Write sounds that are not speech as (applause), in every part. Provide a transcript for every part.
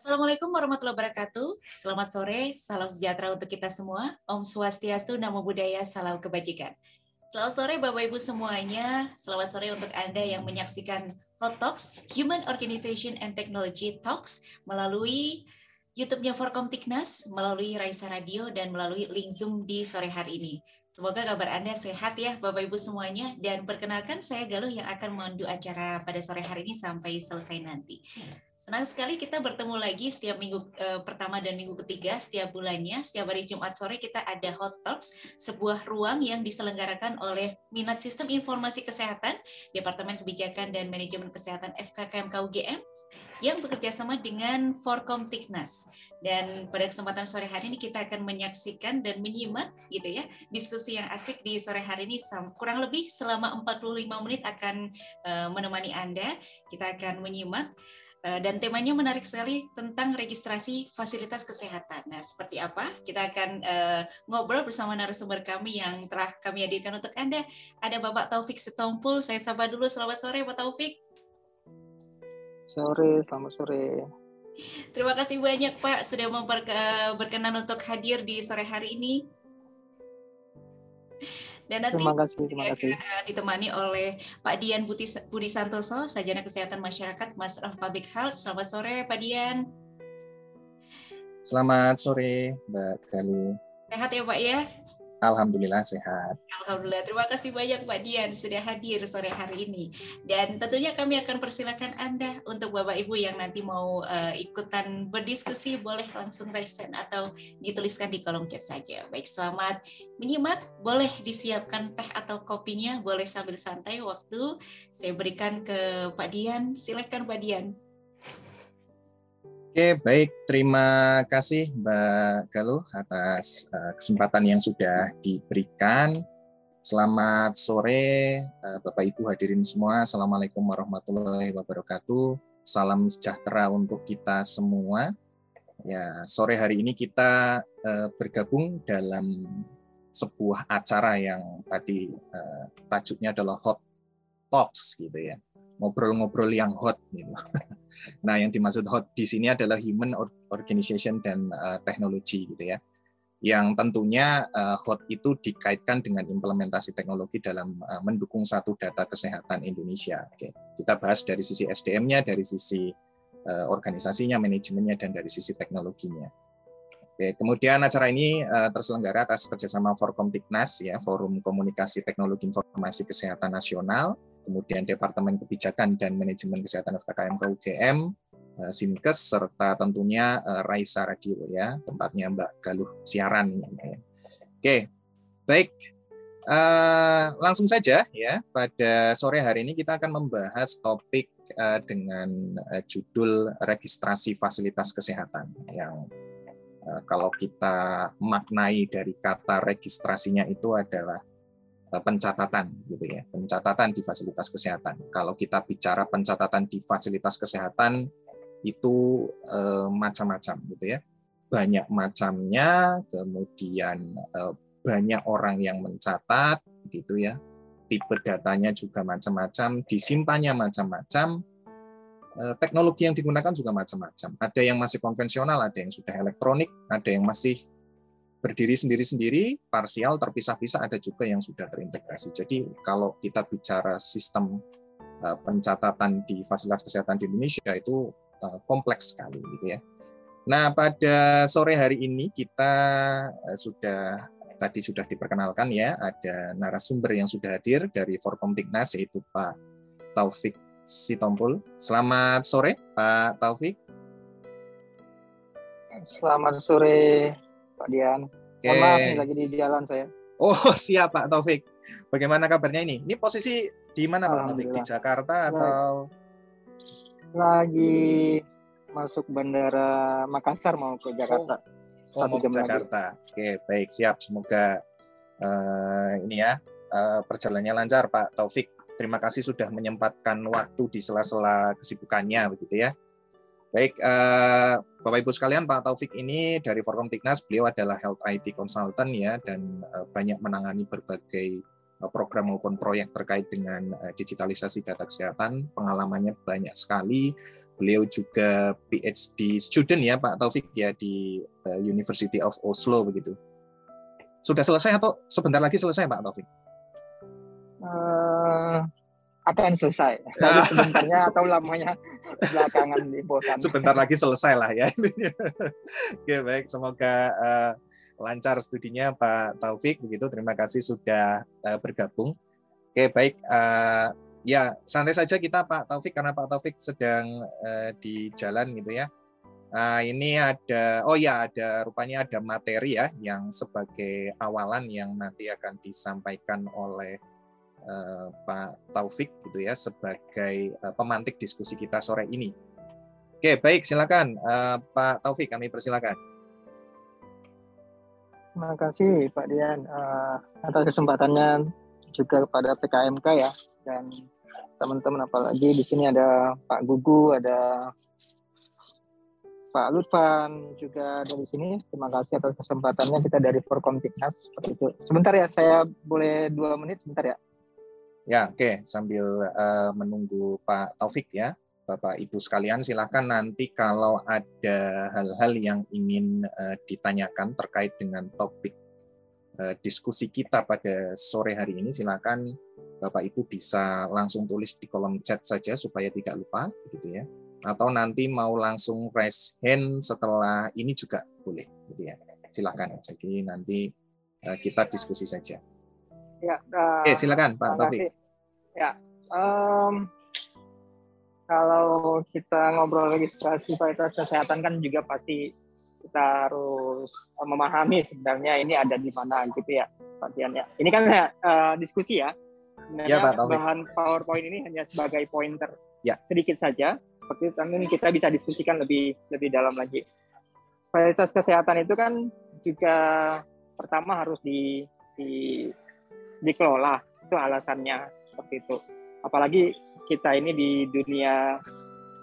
Assalamualaikum warahmatullahi wabarakatuh. Selamat sore, salam sejahtera untuk kita semua. Om Swastiastu, Namo Buddhaya, salam kebajikan. Selamat sore Bapak Ibu semuanya. Selamat sore untuk Anda yang menyaksikan Hot Talks, Human Organization and Technology Talks melalui YouTube-nya Forkom Tiknas, melalui Raisa Radio, dan melalui link Zoom di sore hari ini. Semoga kabar Anda sehat ya Bapak Ibu semuanya. Dan perkenalkan saya Galuh yang akan memandu acara pada sore hari ini sampai selesai nanti. Senang sekali kita bertemu lagi setiap minggu e, pertama dan minggu ketiga setiap bulannya. Setiap hari Jumat sore kita ada Hot Talks, sebuah ruang yang diselenggarakan oleh Minat Sistem Informasi Kesehatan, Departemen Kebijakan dan Manajemen Kesehatan FKKMK UGM yang bekerja sama dengan Forkom Tiknas. Dan pada kesempatan sore hari ini kita akan menyaksikan dan menyimak gitu ya diskusi yang asik di sore hari ini kurang lebih selama 45 menit akan uh, menemani Anda. Kita akan menyimak Eh, dan temanya menarik sekali tentang registrasi fasilitas kesehatan. Nah, seperti apa? Kita akan uh, ngobrol bersama narasumber kami yang telah kami hadirkan untuk Anda. Ada Bapak Taufik Setompul. Saya sapa dulu. Selamat sore, Pak Taufik. Sore, selamat sore. Terima kasih banyak Pak sudah berkenan untuk hadir di sore hari ini. Dan nanti terima kasih, terima kasih. ditemani oleh Pak Dian Budi, Budi Santoso, Sajana Kesehatan Masyarakat, Mas of Public Health. Selamat sore, Pak Dian. Selamat sore, Mbak Galuh. Sehat ya, Pak ya? Alhamdulillah sehat. Alhamdulillah. Terima kasih banyak Pak Dian sudah hadir sore hari ini. Dan tentunya kami akan persilakan Anda untuk Bapak Ibu yang nanti mau uh, ikutan berdiskusi boleh langsung hand atau dituliskan di kolom chat saja. Baik, selamat menyimak. Boleh disiapkan teh atau kopinya, boleh sambil santai waktu saya berikan ke Pak Dian. Silakan Pak Dian. Oke, baik. Terima kasih Mbak Galuh atas uh, kesempatan yang sudah diberikan. Selamat sore uh, Bapak Ibu hadirin semua. Assalamualaikum warahmatullahi wabarakatuh. Salam sejahtera untuk kita semua. Ya, sore hari ini kita uh, bergabung dalam sebuah acara yang tadi tajuknya adalah Hot Talks gitu ya. Ngobrol-ngobrol yang hot gitu. (laughs) Nah, yang dimaksud hot di sini adalah human organization dan uh, teknologi gitu ya. Yang tentunya uh, hot itu dikaitkan dengan implementasi teknologi dalam uh, mendukung satu data kesehatan Indonesia. Oke. Kita bahas dari sisi SDM-nya, dari sisi uh, organisasinya, manajemennya dan dari sisi teknologinya. Oke, kemudian acara ini uh, terselenggara atas kerjasama Forkom Tiknas, ya, Forum Komunikasi Teknologi Informasi Kesehatan Nasional, kemudian Departemen Kebijakan dan Manajemen Kesehatan FKKM UGM, eh, Simkes, serta tentunya eh, Raisa Radio ya, tempatnya Mbak Galuh siaran. Oke, baik. Uh, langsung saja ya, pada sore hari ini kita akan membahas topik dengan judul registrasi fasilitas kesehatan yang kalau kita maknai dari kata registrasinya itu adalah pencatatan gitu ya pencatatan di fasilitas kesehatan. Kalau kita bicara pencatatan di fasilitas kesehatan itu eh, macam-macam gitu ya. Banyak macamnya kemudian eh, banyak orang yang mencatat gitu ya. Tipe datanya juga macam-macam disimpannya macam-macam eh, teknologi yang digunakan juga macam-macam. Ada yang masih konvensional ada yang sudah elektronik ada yang masih berdiri sendiri-sendiri, parsial, terpisah-pisah, ada juga yang sudah terintegrasi. Jadi kalau kita bicara sistem uh, pencatatan di fasilitas kesehatan di Indonesia itu uh, kompleks sekali, gitu ya. Nah, pada sore hari ini kita uh, sudah tadi sudah diperkenalkan ya, ada narasumber yang sudah hadir dari Forkom Tiknas yaitu Pak Taufik Sitompul. Selamat sore, Pak Taufik. Selamat sore, Pak Dian. Oke. Mohon maaf nih lagi di jalan saya. Oh (laughs) siap Pak Taufik. Bagaimana kabarnya ini? Ini posisi di mana Pak Taufik? Di Jakarta atau? Lagi masuk bandara Makassar mau ke Jakarta. Oh, oh mau ke Jakarta. Lagi. Oke baik siap. Semoga uh, ini ya uh, perjalanannya lancar Pak Taufik. Terima kasih sudah menyempatkan waktu di sela-sela kesibukannya begitu ya. Baik, uh, Bapak Ibu sekalian, Pak Taufik ini dari Forkom Tiknas, beliau adalah Health IT Consultant ya dan uh, banyak menangani berbagai program maupun proyek terkait dengan digitalisasi data kesehatan. Pengalamannya banyak sekali. Beliau juga PhD student ya Pak Taufik ya di University of Oslo begitu. Sudah selesai atau sebentar lagi selesai Pak Taufik? Uh, akan selesai. Lalu sebentarnya atau lamanya belakangan dibosan. Sebentar lagi selesai lah ya. Oke baik, semoga uh, lancar studinya Pak Taufik begitu. Terima kasih sudah uh, bergabung. Oke baik, uh, ya santai saja kita Pak Taufik karena Pak Taufik sedang uh, di jalan gitu ya. Nah, ini ada, oh ya ada rupanya ada materi ya yang sebagai awalan yang nanti akan disampaikan oleh uh, Pak Taufik gitu ya sebagai uh, pemantik diskusi kita sore ini. Oke baik silakan uh, Pak Taufik kami persilakan. Terima kasih Pak Dian atas kesempatannya juga kepada PKMK ya dan teman-teman apalagi di sini ada Pak Gugu, ada Pak Lutfan juga dari sini. Terima kasih atas kesempatannya kita dari Forkom Tiknas seperti itu. Sebentar ya, saya boleh dua menit sebentar ya. Ya, oke. Okay. Sambil uh, menunggu Pak Taufik ya, Bapak Ibu sekalian, silakan nanti kalau ada hal-hal yang ingin uh, ditanyakan terkait dengan topik uh, diskusi kita pada sore hari ini, silakan Bapak Ibu bisa langsung tulis di kolom chat saja supaya tidak lupa, begitu ya. Atau nanti mau langsung raise hand setelah ini juga boleh gitu ya. Silakan. Jadi nanti uh, kita diskusi saja. Ya uh, oke silakan Pak Taufik ya um, kalau kita ngobrol registrasi fasilitas kesehatan kan juga pasti kita harus memahami sebenarnya ini ada di mana gitu ya Pak Dian ya. Ini kan uh, diskusi ya. Ya, Pak bahan PowerPoint ini hanya sebagai pointer. Ya. sedikit saja seperti itu. Nanti kita bisa diskusikan lebih lebih dalam lagi. Fasilitas kesehatan itu kan juga pertama harus di, di dikelola. Itu alasannya seperti itu. Apalagi kita ini di dunia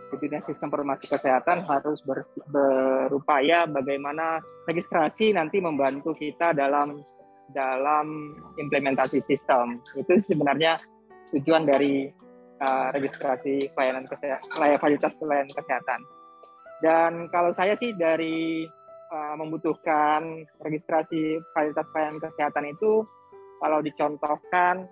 di dunia sistem informasi kesehatan harus ber, berupaya bagaimana registrasi nanti membantu kita dalam dalam implementasi sistem. Itu sebenarnya tujuan dari uh, registrasi pelayanan kesehatan, fasilitas pelayanan kesehatan. Dan kalau saya sih dari uh, membutuhkan registrasi fasilitas pelayanan kesehatan itu kalau dicontohkan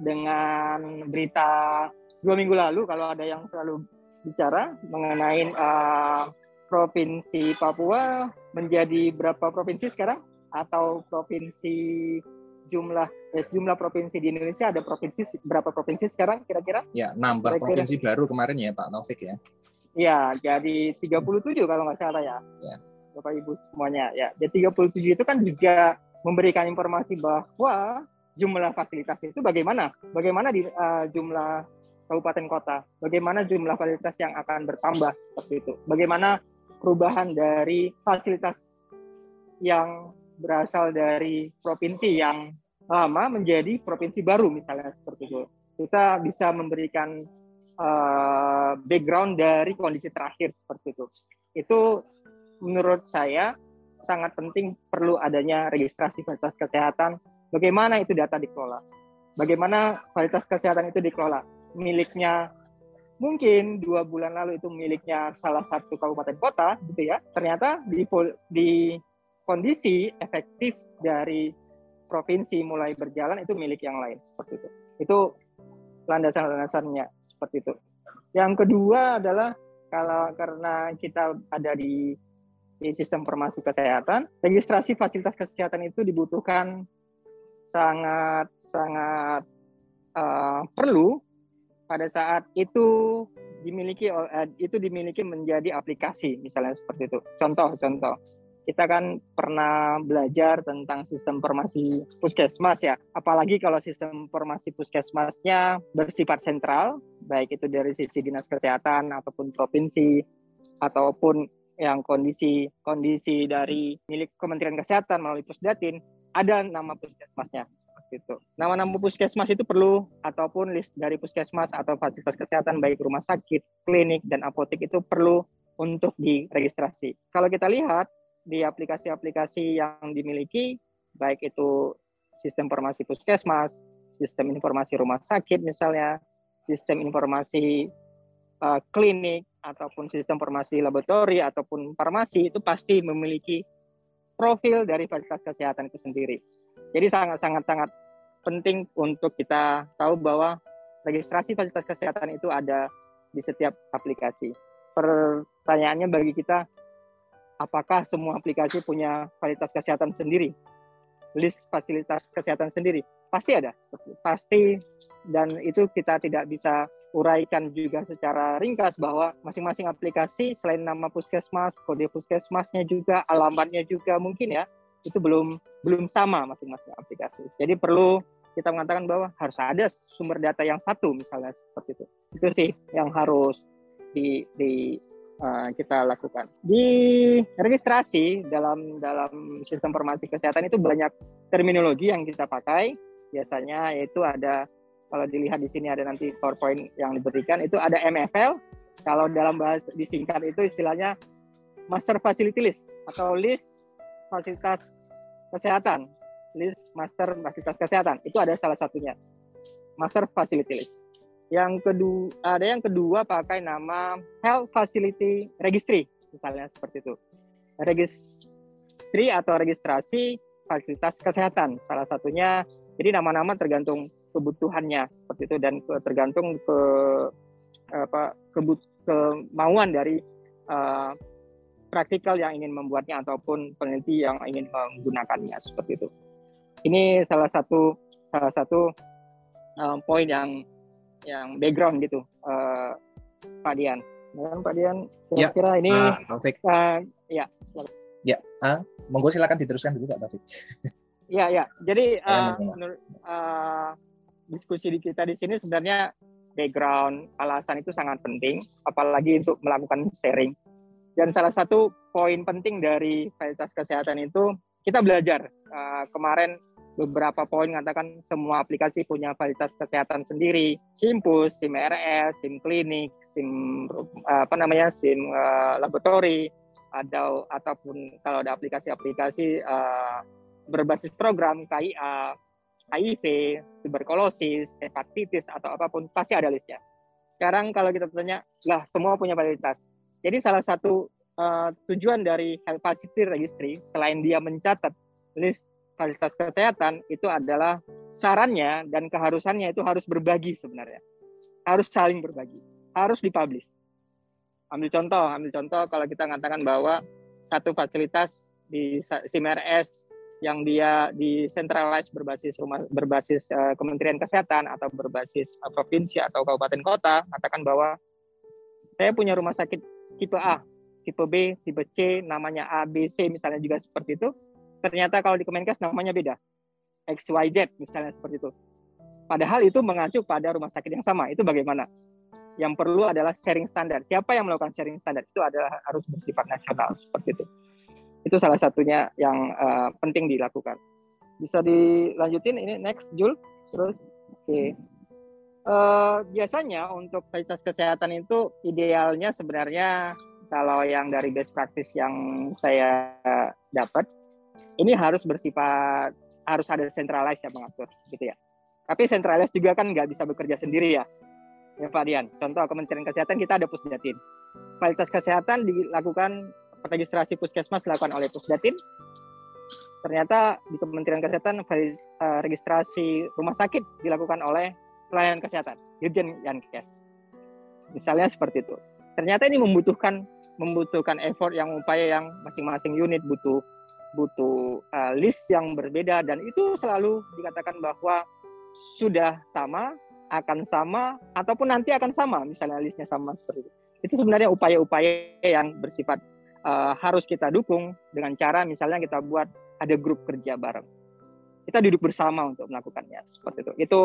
dengan berita dua minggu lalu kalau ada yang selalu bicara mengenai uh, provinsi Papua menjadi berapa provinsi sekarang atau provinsi jumlah ya, jumlah provinsi di Indonesia ada provinsi berapa provinsi sekarang kira-kira? Ya, nambah kira-kira. provinsi baru kemarin ya Pak Taufik ya. Ya, jadi 37 kalau nggak salah ya. ya. Bapak Ibu semuanya ya. Jadi 37 itu kan juga memberikan informasi bahwa jumlah fasilitas itu bagaimana? Bagaimana di uh, jumlah kabupaten kota? Bagaimana jumlah fasilitas yang akan bertambah seperti itu? Bagaimana perubahan dari fasilitas yang berasal dari provinsi yang lama menjadi provinsi baru misalnya seperti itu. Kita bisa memberikan uh, background dari kondisi terakhir seperti itu. Itu menurut saya sangat penting perlu adanya registrasi fasilitas kesehatan. Bagaimana itu data dikelola? Bagaimana fasilitas kesehatan itu dikelola? Miliknya mungkin dua bulan lalu itu miliknya salah satu kabupaten kota gitu ya ternyata di di kondisi efektif dari provinsi mulai berjalan itu milik yang lain seperti itu. Itu landasan-landasannya seperti itu. Yang kedua adalah kalau karena kita ada di di sistem informasi kesehatan, registrasi fasilitas kesehatan itu dibutuhkan sangat sangat uh, perlu pada saat itu dimiliki uh, itu dimiliki menjadi aplikasi misalnya seperti itu. Contoh-contoh kita kan pernah belajar tentang sistem informasi puskesmas ya. Apalagi kalau sistem informasi puskesmasnya bersifat sentral, baik itu dari sisi dinas kesehatan ataupun provinsi ataupun yang kondisi kondisi dari milik Kementerian Kesehatan melalui Pusdatin ada nama puskesmasnya itu. Nama-nama puskesmas itu perlu ataupun list dari puskesmas atau fasilitas kesehatan baik rumah sakit, klinik dan apotek itu perlu untuk diregistrasi. Kalau kita lihat di aplikasi-aplikasi yang dimiliki, baik itu sistem informasi puskesmas, sistem informasi rumah sakit misalnya, sistem informasi uh, klinik ataupun sistem informasi laboratori ataupun farmasi itu pasti memiliki profil dari fasilitas kesehatan itu sendiri. Jadi sangat-sangat sangat penting untuk kita tahu bahwa registrasi fasilitas kesehatan itu ada di setiap aplikasi. Pertanyaannya bagi kita, apakah semua aplikasi punya fasilitas kesehatan sendiri? List fasilitas kesehatan sendiri? Pasti ada, pasti. Dan itu kita tidak bisa uraikan juga secara ringkas bahwa masing-masing aplikasi selain nama puskesmas, kode puskesmasnya juga, alamatnya juga mungkin ya, itu belum belum sama masing-masing aplikasi. Jadi perlu kita mengatakan bahwa harus ada sumber data yang satu misalnya seperti itu. Itu sih yang harus di, di uh, kita lakukan. Di registrasi dalam dalam sistem informasi kesehatan itu banyak terminologi yang kita pakai. Biasanya yaitu ada kalau dilihat di sini ada nanti PowerPoint yang diberikan itu ada MFL. Kalau dalam bahasa disingkat itu istilahnya Master Facility List atau list fasilitas kesehatan, list master fasilitas kesehatan. Itu ada salah satunya. Master Facility List. Yang kedua ada yang kedua pakai nama Health Facility Registry misalnya seperti itu. Registry atau registrasi fasilitas kesehatan salah satunya. Jadi nama-nama tergantung kebutuhannya seperti itu dan tergantung ke apa kebut, kemauan dari uh, praktikal yang ingin membuatnya ataupun peneliti yang ingin menggunakannya seperti itu. Ini salah satu salah satu um, poin yang yang background gitu, uh, Pak Dian. Ya, Pak Dian, kira-kira ya, ini uh, Taufik. Uh, ya. Ya, uh, monggo silakan diteruskan dulu Pak Taufik. ya, ya. Jadi uh, menurut uh, diskusi di kita di sini sebenarnya background alasan itu sangat penting, apalagi untuk melakukan sharing. Dan salah satu poin penting dari kualitas kesehatan itu kita belajar. Uh, kemarin beberapa poin mengatakan semua aplikasi punya kualitas kesehatan sendiri, SIMPUS, SIM RS, SIM klinik, SIM apa namanya SIM uh, laboratori, ada ataupun kalau ada aplikasi-aplikasi uh, berbasis program KIA, HIV, tuberkulosis, hepatitis atau apa pun pasti ada listnya. Sekarang kalau kita tanya, lah semua punya kualitas. Jadi salah satu uh, tujuan dari Health Facility Registry selain dia mencatat list fasilitas kesehatan itu adalah sarannya dan keharusannya itu harus berbagi sebenarnya. Harus saling berbagi, harus dipublish. Ambil contoh, ambil contoh kalau kita mengatakan bahwa satu fasilitas di SIMRS yang dia di centralized berbasis rumah berbasis uh, Kementerian Kesehatan atau berbasis uh, provinsi atau kabupaten kota mengatakan bahwa saya punya rumah sakit tipe A, tipe B, tipe C, namanya A, B, C misalnya juga seperti itu. Ternyata kalau di Kemenkes namanya beda. X, Y, Z misalnya seperti itu. Padahal itu mengacu pada rumah sakit yang sama. Itu bagaimana? Yang perlu adalah sharing standar. Siapa yang melakukan sharing standar? Itu adalah harus bersifat nasional seperti itu. Itu salah satunya yang uh, penting dilakukan. Bisa dilanjutin ini next Jul. Terus oke. Okay. Uh, biasanya untuk fasilitas kesehatan itu idealnya sebenarnya kalau yang dari best practice yang saya dapat ini harus bersifat harus ada centralized yang mengatur gitu ya. Tapi centralized juga kan nggak bisa bekerja sendiri ya. Ya Pak Dian, contoh Kementerian Kesehatan kita ada Pusdatin. Fasilitas kesehatan dilakukan registrasi puskesmas dilakukan oleh Pusdatin. Ternyata di Kementerian Kesehatan eh, registrasi rumah sakit dilakukan oleh pelayanan kesehatan, Dirjen Yankes. Misalnya seperti itu. Ternyata ini membutuhkan membutuhkan effort yang upaya yang masing-masing unit butuh butuh uh, list yang berbeda dan itu selalu dikatakan bahwa sudah sama, akan sama ataupun nanti akan sama misalnya listnya sama seperti itu. Itu sebenarnya upaya-upaya yang bersifat uh, harus kita dukung dengan cara misalnya kita buat ada grup kerja bareng. Kita duduk bersama untuk melakukannya seperti itu. Itu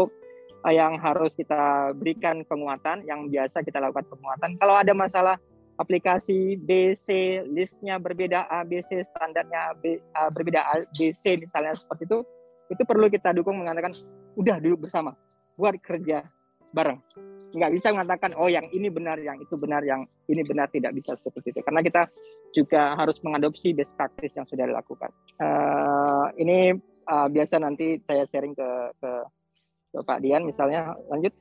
yang harus kita berikan penguatan, yang biasa kita lakukan penguatan. Kalau ada masalah aplikasi B, C, listnya berbeda A, B, C, standarnya B, A, berbeda A, B, C misalnya seperti itu, itu perlu kita dukung mengatakan, udah duduk bersama, buat kerja bareng. Nggak bisa mengatakan, oh yang ini benar, yang itu benar, yang ini benar, tidak bisa seperti itu. Karena kita juga harus mengadopsi best practice yang sudah dilakukan. Uh, ini uh, biasa nanti saya sharing ke ke, ke Pak Dian misalnya lanjut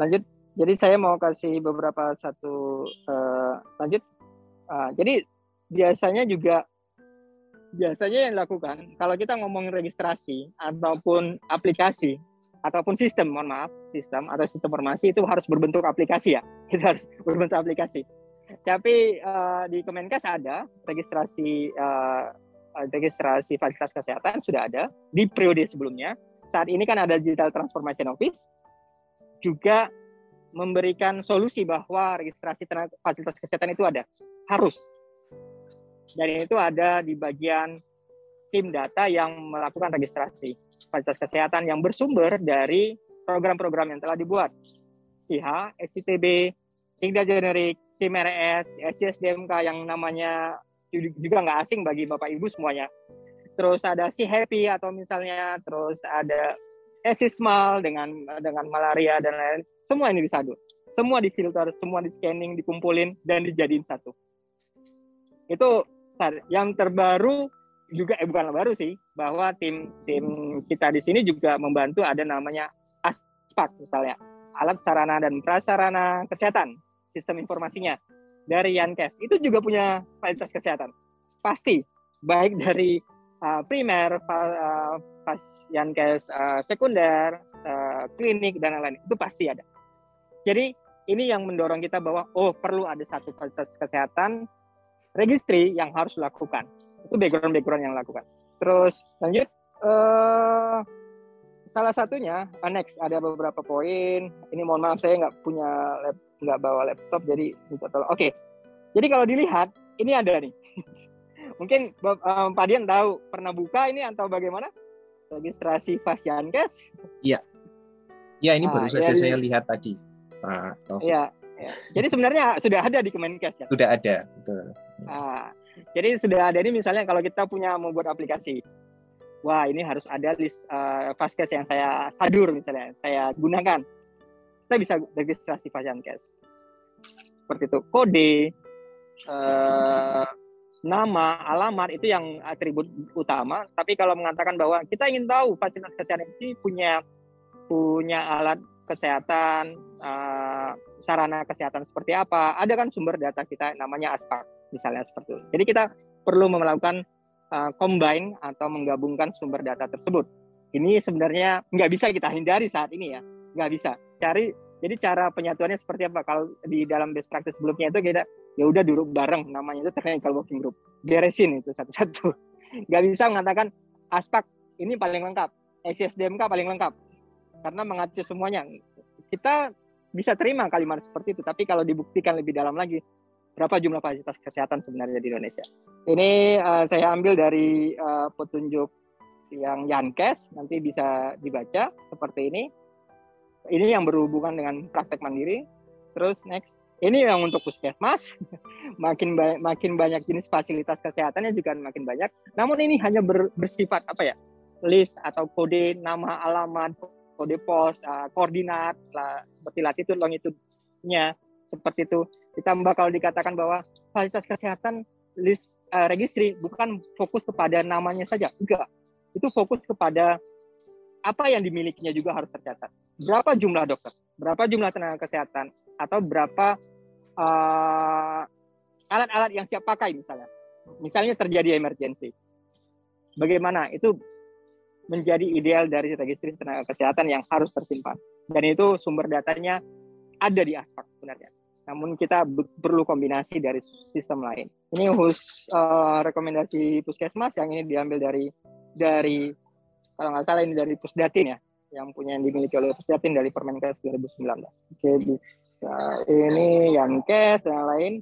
lanjut jadi saya mau kasih beberapa satu uh, lanjut uh, jadi biasanya juga biasanya yang dilakukan kalau kita ngomongin registrasi ataupun aplikasi ataupun sistem mohon maaf sistem atau sistem informasi itu harus berbentuk aplikasi ya. (laughs) Itu harus berbentuk aplikasi. Tapi uh, di Kemenkes ada registrasi uh, registrasi fasilitas kesehatan sudah ada di periode sebelumnya. Saat ini kan ada digital transformation office juga memberikan solusi bahwa registrasi fasilitas kesehatan itu ada. Harus. Dan itu ada di bagian tim data yang melakukan registrasi fasilitas kesehatan yang bersumber dari program-program yang telah dibuat. SIHA, SITB, Singda Generik, SIMRS, SISDMK yang namanya juga nggak asing bagi Bapak Ibu semuanya. Terus ada si Happy atau misalnya terus ada Esismal dengan dengan malaria dan lain-lain. Semua ini disadu. Semua difilter, semua di scanning, dikumpulin dan dijadiin satu. Itu yang terbaru juga eh bukan baru sih bahwa tim tim kita di sini juga membantu ada namanya ASPAK misalnya. Alat sarana dan prasarana kesehatan sistem informasinya dari Yankes. Itu juga punya fasilitas kesehatan. Pasti baik dari uh, primer uh, pas Yankes uh, sekunder uh, klinik dan lain-lain. Itu pasti ada. Jadi ini yang mendorong kita bahwa oh perlu ada satu fasilitas kesehatan registry yang harus dilakukan. Itu background-background yang dilakukan. Terus lanjut, uh, salah satunya uh, next ada beberapa poin. Ini mohon maaf saya nggak punya lab, nggak bawa laptop jadi minta tolong. Oke, okay. jadi kalau dilihat ini ada nih. (laughs) Mungkin um, Pak Dian tahu pernah buka ini atau bagaimana? Registrasi Fasyankes? Iya. Ya ini baru ah, saja ya, saya lihat tadi, Pak Taufik. Iya. Ya. Jadi sebenarnya sudah ada di Kemenkes ya. Sudah ada, betul. Nah, jadi sudah ada ini misalnya kalau kita punya membuat aplikasi, wah ini harus ada list uh, Fastcase yang saya sadur misalnya, saya gunakan. Kita bisa registrasi Fastcase. Seperti itu. Kode, uh, nama, alamat itu yang atribut utama. Tapi kalau mengatakan bahwa kita ingin tahu fasilitas kesehatan ini punya punya alat kesehatan, uh, sarana kesehatan seperti apa, ada kan sumber data kita namanya ASPAK misalnya seperti itu. Jadi kita perlu melakukan uh, combine atau menggabungkan sumber data tersebut. Ini sebenarnya nggak bisa kita hindari saat ini ya, nggak bisa. Cari jadi cara penyatuannya seperti apa? Kalau di dalam best practice sebelumnya itu kita ya udah duduk bareng, namanya itu technical working group, beresin itu satu-satu. (laughs) Nggak bisa mengatakan aspek ini paling lengkap, SSDMK paling lengkap, karena mengacu semuanya. Kita bisa terima kalimat seperti itu, tapi kalau dibuktikan lebih dalam lagi, berapa jumlah fasilitas kesehatan sebenarnya di Indonesia. Ini uh, saya ambil dari uh, petunjuk yang Yankes, nanti bisa dibaca seperti ini. Ini yang berhubungan dengan praktek mandiri. Terus next, ini yang untuk puskesmas. (laughs) makin ba makin banyak jenis fasilitas kesehatannya juga makin banyak. Namun ini hanya ber bersifat apa ya? list atau kode nama alamat, kode pos, uh, koordinat, lah, seperti latitude, longitude-nya, seperti itu. Ditambah kalau dikatakan bahwa fasilitas kesehatan list uh, registry bukan fokus kepada namanya saja enggak. Itu fokus kepada apa yang dimilikinya juga harus tercatat. Berapa jumlah dokter? Berapa jumlah tenaga kesehatan? Atau berapa eh, alat-alat yang siap pakai misalnya? Misalnya terjadi emergency. Bagaimana? Itu menjadi ideal dari registry tenaga kesehatan yang harus tersimpan. Dan itu sumber datanya ada di aspek sebenarnya namun kita perlu kombinasi dari sistem lain. Ini khusus uh, rekomendasi puskesmas yang ini diambil dari dari kalau nggak salah ini dari Pusdatin ya, yang punya yang dimiliki oleh Pusdatin dari Permenkes 2019. Oke, bisa ini yang kes dan lain.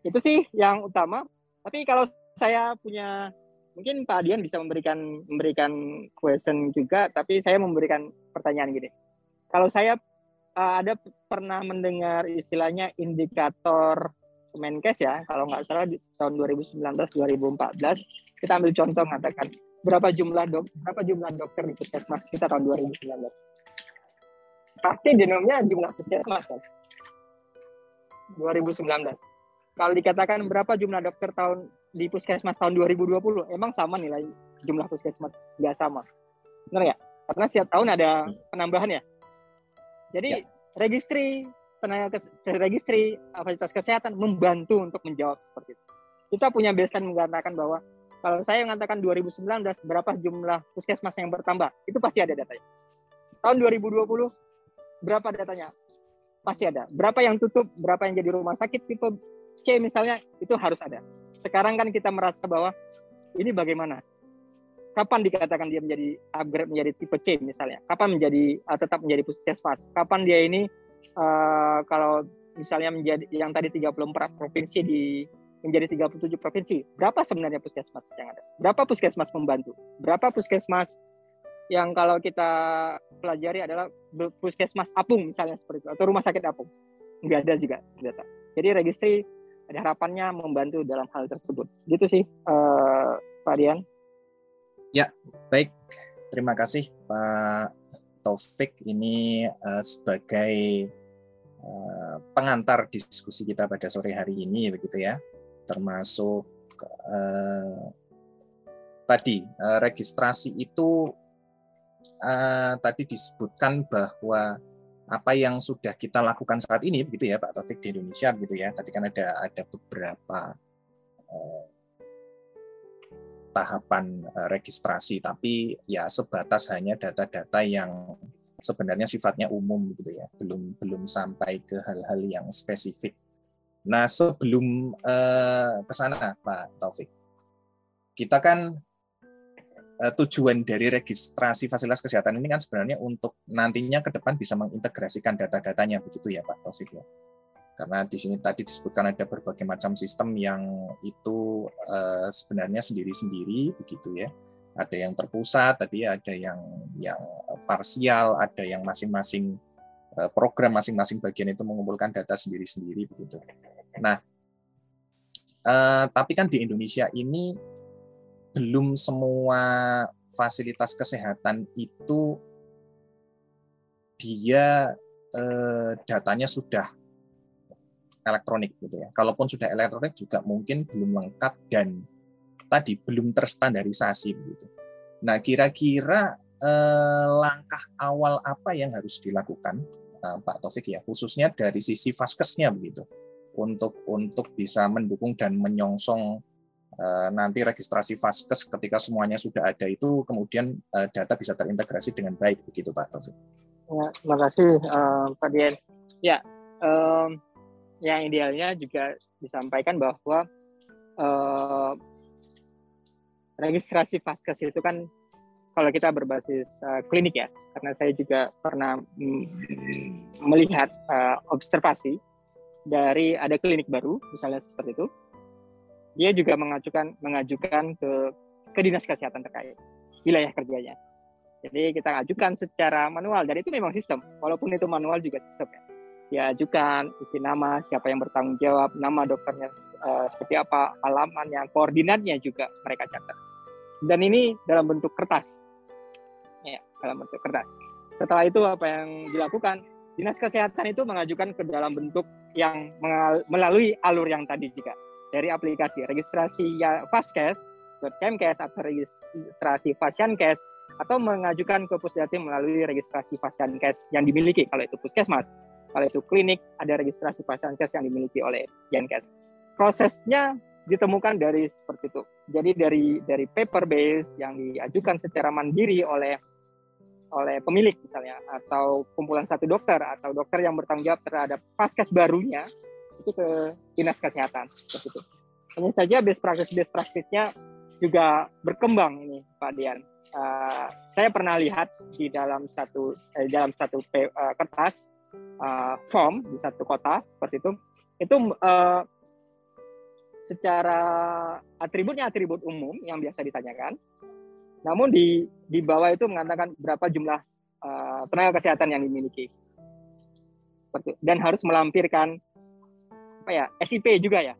Itu sih yang utama. Tapi kalau saya punya mungkin Pak Dian bisa memberikan memberikan question juga, tapi saya memberikan pertanyaan gini. Kalau saya uh, ada pernah mendengar istilahnya indikator Kemenkes ya, kalau nggak salah di tahun 2019-2014 kita ambil contoh mengatakan berapa jumlah dok berapa jumlah dokter di puskesmas kita tahun 2019. Pasti genomnya jumlah puskesmas kan. 2019. Kalau dikatakan berapa jumlah dokter tahun di puskesmas tahun 2020, emang sama nilai jumlah puskesmas? Nggak sama. Benar ya? Karena setiap tahun ada penambahan ya. Jadi ya. registry tenaga kes, registry fasilitas kesehatan membantu untuk menjawab seperti itu. Kita punya baseline mengatakan bahwa kalau saya mengatakan 2019 berapa jumlah puskesmas yang bertambah, itu pasti ada datanya. Tahun 2020 berapa datanya? Pasti ada. Berapa yang tutup, berapa yang jadi rumah sakit tipe C misalnya, itu harus ada. Sekarang kan kita merasa bahwa ini bagaimana? Kapan dikatakan dia menjadi upgrade menjadi tipe C misalnya? Kapan menjadi uh, tetap menjadi puskesmas? Kapan dia ini uh, kalau misalnya menjadi yang tadi 34 provinsi di menjadi 37 provinsi. Berapa sebenarnya puskesmas yang ada? Berapa puskesmas membantu? Berapa puskesmas yang kalau kita pelajari adalah puskesmas apung misalnya seperti itu atau rumah sakit apung? Enggak ada juga data. Jadi registry ada harapannya membantu dalam hal tersebut. Gitu sih, uh, Pak Dian. Ya, baik. Terima kasih Pak Taufik ini uh, sebagai uh, pengantar diskusi kita pada sore hari ini begitu ya. Termasuk uh, tadi uh, registrasi itu uh, tadi disebutkan bahwa apa yang sudah kita lakukan saat ini begitu ya Pak Taufik di Indonesia begitu ya tadi kan ada ada beberapa eh, tahapan eh, registrasi tapi ya sebatas hanya data-data yang sebenarnya sifatnya umum gitu ya belum belum sampai ke hal-hal yang spesifik nah sebelum eh, ke sana Pak Taufik kita kan uh, tujuan dari registrasi fasilitas kesehatan ini kan sebenarnya untuk nantinya ke depan bisa mengintegrasikan data-datanya begitu ya Pak Taufik ya. Karena di sini tadi disebutkan ada berbagai macam sistem yang itu uh, sebenarnya sendiri-sendiri begitu ya. Ada yang terpusat, tadi ada yang yang parsial, ada yang masing-masing uh, program masing-masing bagian itu mengumpulkan data sendiri-sendiri begitu. Nah, uh, tapi kan di Indonesia ini belum semua fasilitas kesehatan itu dia eh, datanya sudah elektronik gitu ya. Kalaupun sudah elektronik juga mungkin belum lengkap dan tadi belum terstandarisasi begitu. Nah, kira-kira eh, langkah awal apa yang harus dilakukan eh, Pak Taufik ya, khususnya dari sisi vaskesnya begitu, untuk untuk bisa mendukung dan menyongsong Eh, nanti registrasi Vaskes ketika semuanya sudah ada itu kemudian eh, data bisa terintegrasi dengan baik begitu Pak Taufik. Ya, terima kasih uh, Pak Dian. Ya, um, yang idealnya juga disampaikan bahwa uh, registrasi Vaskes itu kan kalau kita berbasis uh, klinik ya, karena saya juga pernah melihat uh, observasi dari ada klinik baru, misalnya seperti itu, dia juga mengajukan mengajukan ke ke dinas kesehatan terkait wilayah kerjanya. Jadi kita ajukan secara manual dan itu memang sistem. Walaupun itu manual juga sistem ya. Dia ajukan isi nama, siapa yang bertanggung jawab, nama dokternya uh, seperti apa, alamannya, koordinatnya juga mereka catat. Dan ini dalam bentuk kertas. Ya, dalam bentuk kertas. Setelah itu apa yang dilakukan? Dinas kesehatan itu mengajukan ke dalam bentuk yang melalui alur yang tadi juga dari aplikasi registrasi ya Faskes ke Kemkes atau registrasi Fasyankes atau mengajukan ke Pusdatin melalui registrasi Fasyankes yang dimiliki kalau itu Puskesmas. Kalau itu klinik ada registrasi Fasyankes yang dimiliki oleh Yankes. Prosesnya ditemukan dari seperti itu. Jadi dari dari paper base yang diajukan secara mandiri oleh oleh pemilik misalnya atau kumpulan satu dokter atau dokter yang bertanggung jawab terhadap paskes barunya itu ke dinas kesehatan seperti itu. Hanya saja best practice best practice-nya juga berkembang ini Pak Dian. Uh, saya pernah lihat di dalam satu eh, dalam satu uh, kertas uh, form di satu kota seperti itu. Itu uh, secara atributnya atribut umum yang biasa ditanyakan. Namun di di bawah itu mengatakan berapa jumlah uh, tenaga kesehatan yang dimiliki. Seperti dan harus melampirkan apa ya SIP juga ya.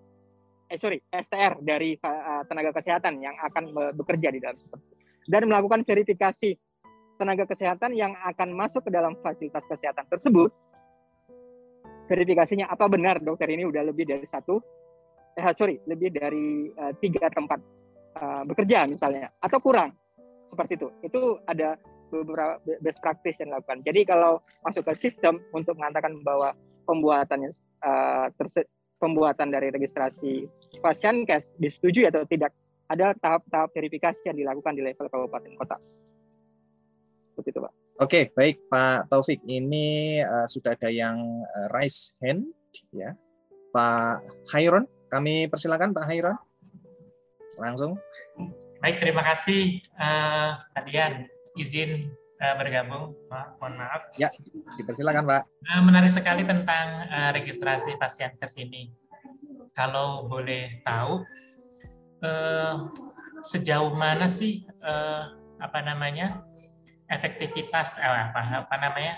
Eh sorry STR dari uh, tenaga kesehatan yang akan bekerja di dalam seperti dan melakukan verifikasi tenaga kesehatan yang akan masuk ke dalam fasilitas kesehatan tersebut verifikasinya apa benar dokter ini udah lebih dari satu eh sorry lebih dari uh, tiga tempat uh, bekerja misalnya atau kurang seperti itu itu ada beberapa best practice yang dilakukan. Jadi kalau masuk ke sistem untuk mengatakan bahwa pembuatannya uh, pembuatan dari registrasi pasien cash disetujui atau tidak, ada tahap-tahap verifikasi yang dilakukan di level kabupaten kota. Seperti itu, Pak. Oke, baik Pak Taufik. Ini uh, sudah ada yang uh, raise hand, ya. Pak Hairon, kami persilakan Pak Hairon. Langsung. Baik, terima kasih uh, Adian. Izin uh, bergabung, Pak. Mohon maaf. Ya, dipersilakan Pak. Uh, menarik sekali tentang uh, registrasi pasien ke sini. Kalau boleh tahu, uh, sejauh mana sih uh, apa namanya efektivitas eh, apa apa namanya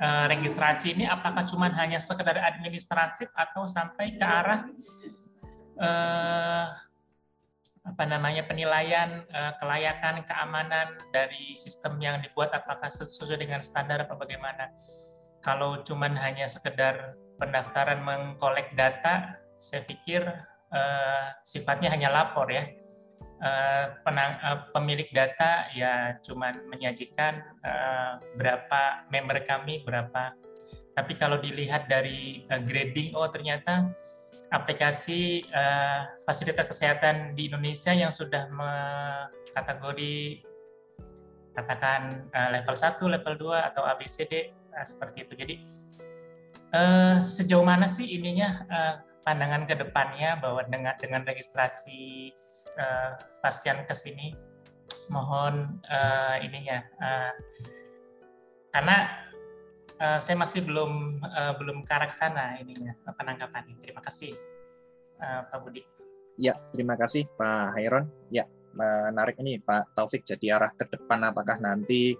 uh, registrasi ini apakah cuma hanya sekedar administratif atau sampai ke arah uh, apa namanya penilaian kelayakan keamanan dari sistem yang dibuat? Apakah sesuai dengan standar apa bagaimana? Kalau cuma hanya sekedar pendaftaran mengkolek data saya pikir sifatnya hanya lapor ya Eh, penang, uh, pemilik data ya cuman menyajikan uh, berapa member kami berapa tapi kalau dilihat dari uh, grading oh ternyata aplikasi uh, fasilitas kesehatan di Indonesia yang sudah kategori katakan uh, level 1, level 2 atau ABCD uh, seperti itu. Jadi uh, sejauh mana sih ininya uh, pandangan ke depannya bahwa dengan dengan registrasi uh, pasien ke sini mohon uh, ininya uh, karena uh, saya masih belum uh, belum ke arah sana ininya penangkapan ini. Terima kasih uh, Pak Budi. Ya, terima kasih Pak Hairon. Ya, menarik ini Pak Taufik. Jadi arah ke depan apakah nanti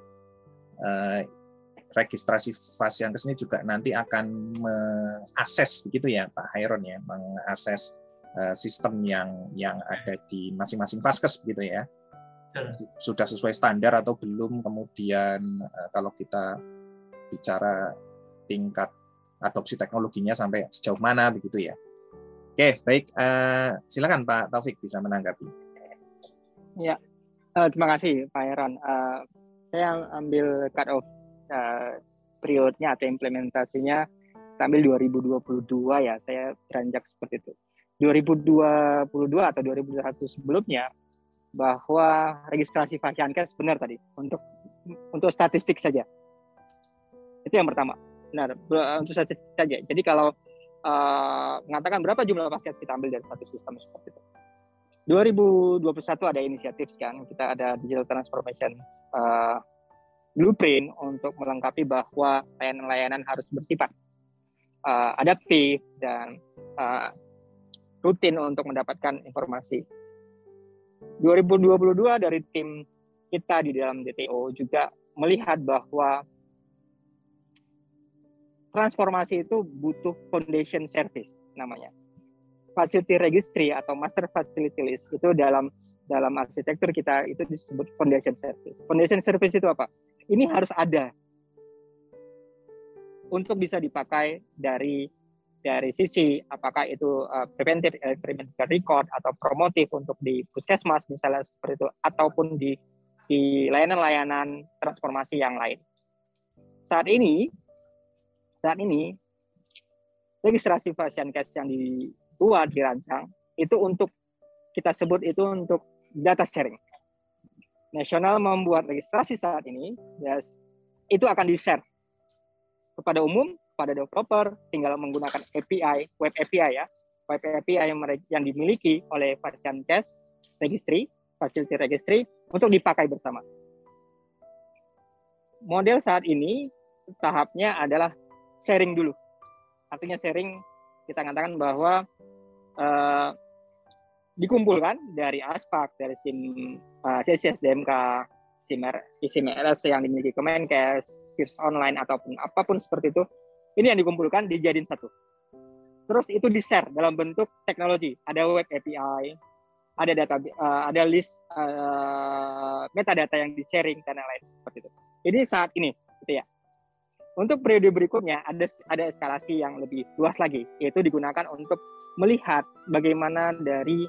registrasi pasien ke sini juga nanti akan mengakses begitu ya Pak Hairon ya, mengakses uh, sistem yang yang ada di masing-masing vaskes begitu ya. Sudah sesuai standar atau belum kemudian uh, kalau kita bicara tingkat adopsi teknologinya sampai sejauh mana begitu ya. Oke, baik. Uh, silakan Pak Taufik bisa menanggapi. Ya, uh, terima kasih Pak Heron. Uh, saya ambil cut off uh, periodnya atau implementasinya sambil 2022 ya saya beranjak seperti itu. 2022 atau 2021 sebelumnya bahwa registrasi Fasiankes benar tadi untuk untuk statistik saja. Itu yang pertama. Benar untuk statistik saja. Jadi kalau uh, mengatakan berapa jumlah pasien kita ambil dari satu sistem seperti itu. 2021 ada inisiatif kan kita ada digital transformation uh, blueprint untuk melengkapi bahwa layanan-layanan harus bersifat uh, adaptif dan uh, rutin untuk mendapatkan informasi. 2022 dari tim kita di dalam DTO juga melihat bahwa transformasi itu butuh foundation service namanya. Facility registry atau master facility list itu dalam dalam arsitektur kita itu disebut foundation service. Foundation service itu apa? Ini harus ada untuk bisa dipakai dari dari sisi apakah itu uh, preventive uh, record atau promotif untuk di puskesmas misalnya seperti itu ataupun di di layanan-layanan transformasi yang lain. Saat ini saat ini registrasi pasien cash yang dibuat dirancang itu untuk kita sebut itu untuk data sharing nasional membuat registrasi saat ini, ya, itu akan di-share kepada umum, pada developer, tinggal menggunakan API, web API ya, web API yang, yang dimiliki oleh Fashion Cash Registry, Facility Registry, untuk dipakai bersama. Model saat ini tahapnya adalah sharing dulu. Artinya sharing kita katakan bahwa uh, dikumpulkan dari ASPAK, dari SIM uh, CSDMK, SIM, SIM RS yang dimiliki Kemenkes, SIRS online ataupun apa pun seperti itu, ini yang dikumpulkan dijadiin satu. Terus itu di-share dalam bentuk teknologi, ada web API, ada data, uh, ada list uh, metadata yang di-sharing dan lain-lain seperti itu. Ini saat ini, gitu ya. Untuk periode berikutnya ada ada eskalasi yang lebih luas lagi, yaitu digunakan untuk melihat bagaimana dari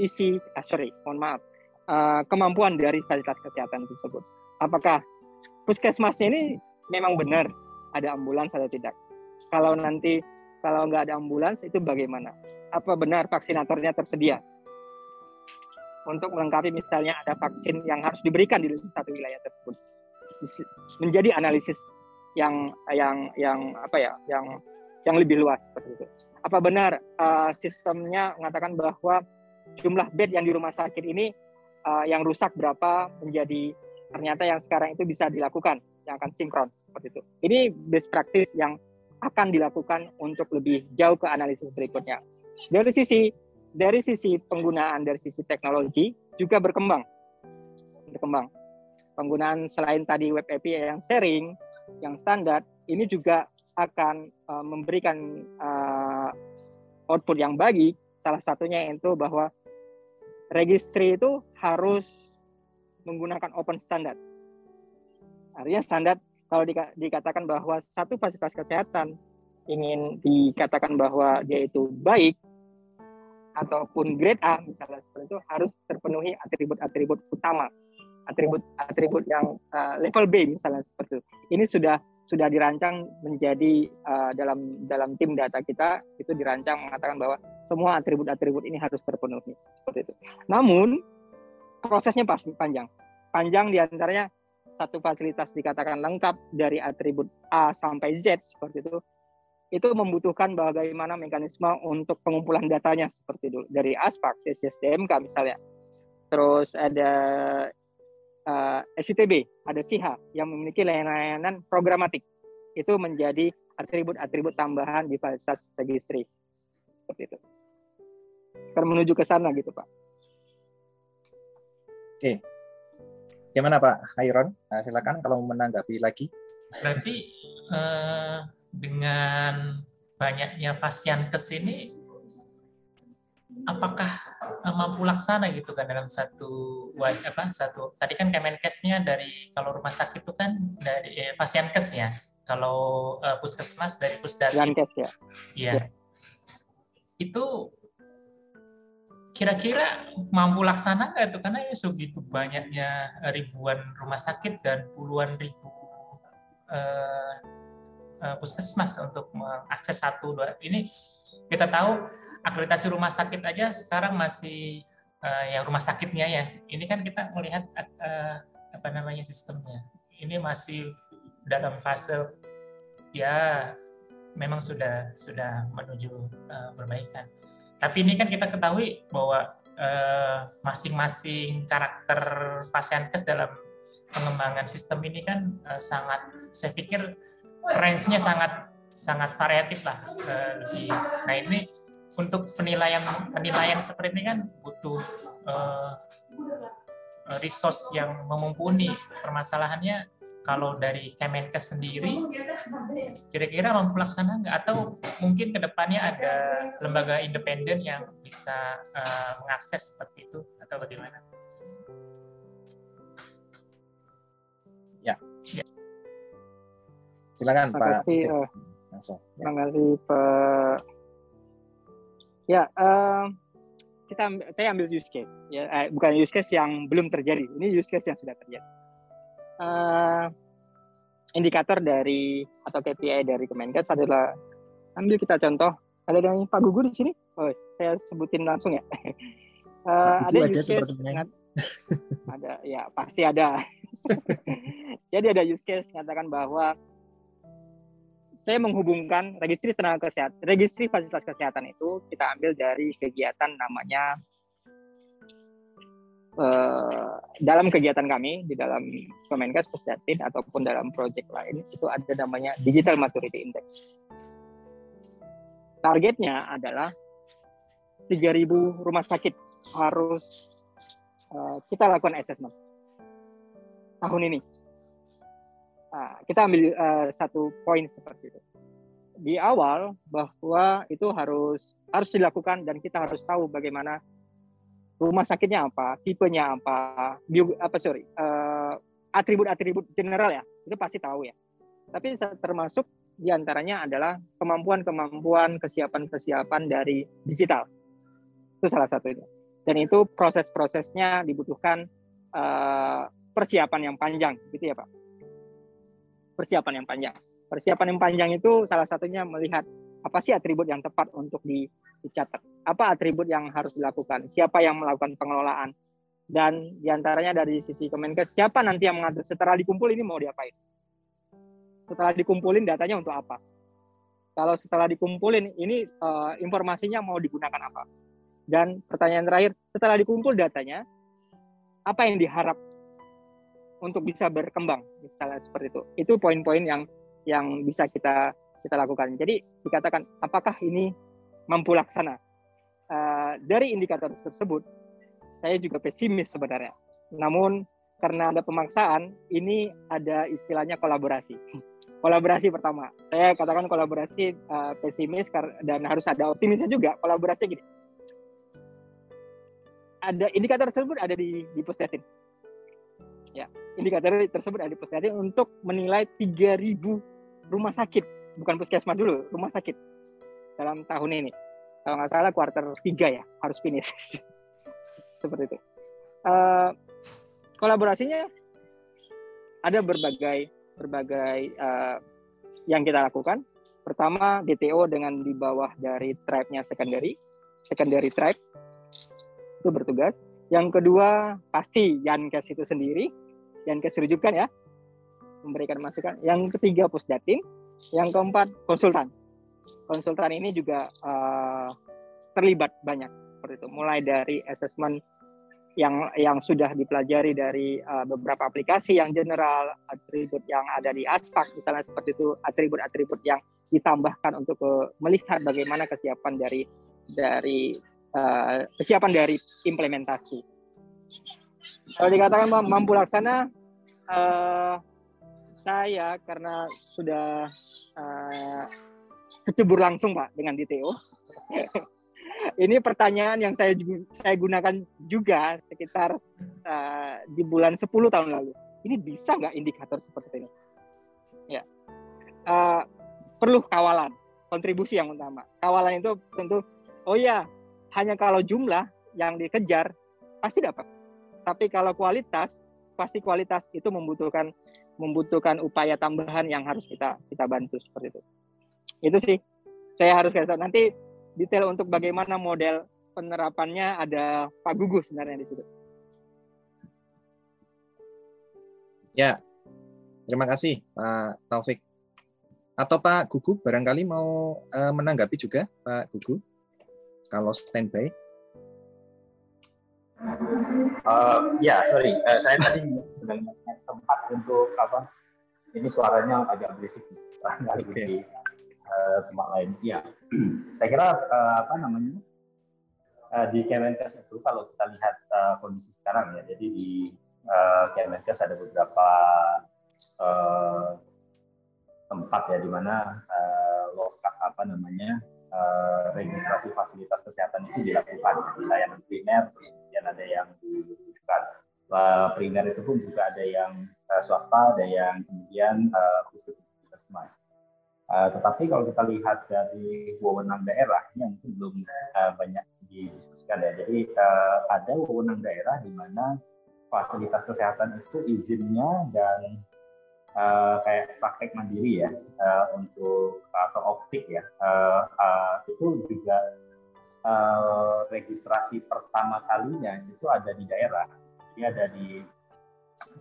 isi, ah, sorry, mohon maaf, uh, kemampuan dari fasilitas kesehatan tersebut. Apakah puskesmasnya ini memang benar ada ambulans atau tidak. Kalau nanti kalau nggak ada ambulans itu bagaimana? Apa benar vaksinatornya tersedia? Untuk melengkapi misalnya ada vaksin yang harus diberikan di satu wilayah tersebut. Menjadi analisis yang yang yang apa ya, yang yang lebih luas seperti itu. Apa benar uh, sistemnya mengatakan bahwa jumlah bed yang di rumah sakit ini uh, yang rusak berapa menjadi ternyata yang sekarang itu bisa dilakukan yang akan sinkron seperti itu. Ini best practice yang akan dilakukan untuk lebih jauh ke analisis berikutnya. Dari sisi dari sisi penggunaan dari sisi teknologi juga berkembang. Berkembang. Penggunaan selain tadi web API yang sharing, yang standar, ini juga akan uh, memberikan uh, output yang bagi. Salah satunya itu bahwa registry itu harus menggunakan open standard. Artinya standar kalau dikatakan bahwa satu fasilitas kesehatan ingin dikatakan bahwa dia itu baik ataupun grade A misalnya seperti itu harus terpenuhi atribut-atribut utama atribut-atribut yang uh, level B misalnya seperti itu ini sudah sudah dirancang menjadi uh, dalam dalam tim data kita itu dirancang mengatakan bahwa semua atribut-atribut ini harus terpenuhi. Seperti itu. Namun prosesnya pasti panjang. Panjang di antaranya satu fasilitas dikatakan lengkap dari atribut A sampai Z seperti itu, itu membutuhkan bagaimana mekanisme untuk pengumpulan datanya seperti itu. Dari ASPAC, SSDMK misalnya. Terus ada uh, eh, SITB, ada SIHA yang memiliki layanan programatik. Itu menjadi atribut-atribut tambahan di fasilitas registry. Seperti itu. Akan menuju ke sana gitu, Pak. Oke, Gimana Pak Hairon? Nah, silakan kalau menanggapi lagi. Berarti eh, dengan banyaknya pasien ke sini, apakah eh, mampu laksana gitu kan dalam satu apa satu tadi kan Kemenkesnya dari kalau rumah sakit itu kan dari eh, pasien kes ya kalau eh, puskesmas dari pusdati ya. Iya. Ya. Itu kira-kira mampu laksana nggak itu karena ya segitu banyaknya ribuan rumah sakit dan puluhan ribu uh, uh, puskesmas untuk mengakses satu dua ini kita tahu akreditasi rumah sakit aja sekarang masih uh, yang rumah sakitnya ya ini kan kita melihat uh, apa namanya sistemnya ini masih dalam fase ya memang sudah sudah menuju uh, perbaikan tapi ini kan kita ketahui bahwa masing-masing uh, karakter kes dalam pengembangan sistem ini kan uh, sangat, saya pikir range-nya sangat sangat variatif lah. Uh. Nah ini untuk penilaian penilaian seperti ini kan butuh uh, resource yang memumpuni permasalahannya kalau dari Kemenkes sendiri, kira-kira mampu laksana nggak? Atau mungkin ke depannya ada lembaga independen yang bisa uh, mengakses seperti itu, atau bagaimana? Ya. ya. Silakan Pak. Kasih, uh, Terima kasih Pak. Ya, uh, kita saya ambil use case ya, eh, bukan use case yang belum terjadi. Ini use case yang sudah terjadi. Uh, indikator dari atau KPI dari Kemenkes adalah ambil kita contoh ada yang Pak Gugur di sini? Oh saya sebutin langsung ya. (laughs) Uh, ada use case sangat, ada ya pasti ada. (laughs) Jadi ada use case mengatakan bahwa saya menghubungkan registri tenaga kesehatan registri fasilitas kesehatan itu kita ambil dari kegiatan namanya Eh, dalam kegiatan kami di dalam Kemenkes Pusdatin ataupun dalam proyek lain itu ada namanya Digital Maturity Index. Targetnya adalah 3.000 rumah sakit harus uh, kita lakukan assessment tahun ini. Nah, kita ambil uh, satu poin seperti itu. Di awal bahwa itu harus harus dilakukan dan kita harus tahu bagaimana rumah sakitnya apa, tipenya apa, bio, apa sorry, uh, atribut-atribut general ya, itu pasti tahu ya. Tapi termasuk di antaranya adalah kemampuan-kemampuan, kesiapan-kesiapan dari digital. Itu salah satunya. Dan itu proses-prosesnya dibutuhkan uh, persiapan yang panjang, gitu ya Pak. Persiapan yang panjang. Persiapan yang panjang itu salah satunya melihat apa sih atribut yang tepat untuk dicatat, apa atribut yang harus dilakukan, siapa yang melakukan pengelolaan, dan di antaranya dari sisi Kemenkes siapa nanti yang mengatur setelah dikumpul ini mau diapain? Setelah dikumpulin datanya untuk apa? Kalau setelah dikumpulin ini uh, informasinya mau digunakan apa? Dan pertanyaan terakhir, setelah dikumpul datanya, apa yang diharap untuk bisa berkembang misalnya seperti itu. Itu poin-poin yang yang bisa kita kita lakukan. Jadi dikatakan apakah ini mampu laksana? Uh, dari indikator tersebut saya juga pesimis sebenarnya. Namun karena ada pemaksaan ini ada istilahnya kolaborasi. (laughs) Kolaborasi pertama. Saya katakan kolaborasi uh, pesimis dan harus ada optimisnya juga. Kolaborasi gini. Ada indikator tersebut ada di di Pustetin ya. Indikator tersebut ada di puskesmas untuk menilai 3.000 rumah sakit. Bukan puskesmas dulu rumah sakit. Dalam tahun ini. Kalau nggak salah kuarter 3 ya harus finish. (laughs) Seperti itu. Uh, kolaborasinya ada berbagai berbagai uh, yang kita lakukan. Pertama DTO dengan di bawah dari tribe-nya secondary. Secondary tribe itu bertugas. Yang kedua pasti Yankes itu sendiri yang keserujukan ya memberikan masukan. Yang ketiga pusdatin, yang keempat konsultan. Konsultan ini juga uh, terlibat banyak seperti itu. Mulai dari assessment yang yang sudah dipelajari dari uh, beberapa aplikasi yang general, atribut yang ada di Aspak misalnya seperti itu, atribut-atribut yang ditambahkan untuk uh, melihat bagaimana kesiapan dari dari uh, kesiapan dari implementasi. Kalau dikatakan mampu laksana, uh, saya karena sudah uh, kecebur langsung pak dengan DTO. (laughs) ini pertanyaan yang saya saya gunakan juga sekitar uh, di bulan 10 tahun lalu. Ini bisa nggak indikator seperti ini? Ya, uh, perlu kawalan, kontribusi yang utama. Kawalan itu tentu, oh ya, hanya kalau jumlah yang dikejar pasti dapat. Tapi kalau kualitas pasti kualitas itu membutuhkan membutuhkan upaya tambahan yang harus kita kita bantu seperti itu. Itu sih saya harus kasih. Nanti detail untuk bagaimana model penerapannya ada Pak Gugus sebenarnya di situ. Ya, terima kasih Pak Taufik. Atau Pak Gugu barangkali mau uh, menanggapi juga Pak Gugu kalau standby. Uh, ya, sorry, uh, saya tadi sedang tempat untuk apa? Ini suaranya agak berisik, okay. di uh, tempat lain. Ya, (clears throat) saya kira uh, apa namanya uh, di Kemenkes itu kalau kita lihat uh, kondisi sekarang ya, jadi di uh, Kemenkes ada beberapa uh, tempat ya di mana uh, lokal apa namanya uh, registrasi fasilitas kesehatan itu dilakukan di layanan primer, kemudian ada yang dibutuhkan. Uh, primer itu pun juga ada yang uh, swasta, ada yang kemudian uh, khusus puskesmas. Tetapi kalau kita lihat dari wewenang daerah ini yang mungkin belum banyak didiskusikan ya. Jadi uh, ada wewenang daerah di mana fasilitas kesehatan itu izinnya dan uh, kayak praktek mandiri ya uh, untuk atau optik ya uh, uh, itu juga uh, registrasi pertama kalinya itu ada di daerah jadi ada di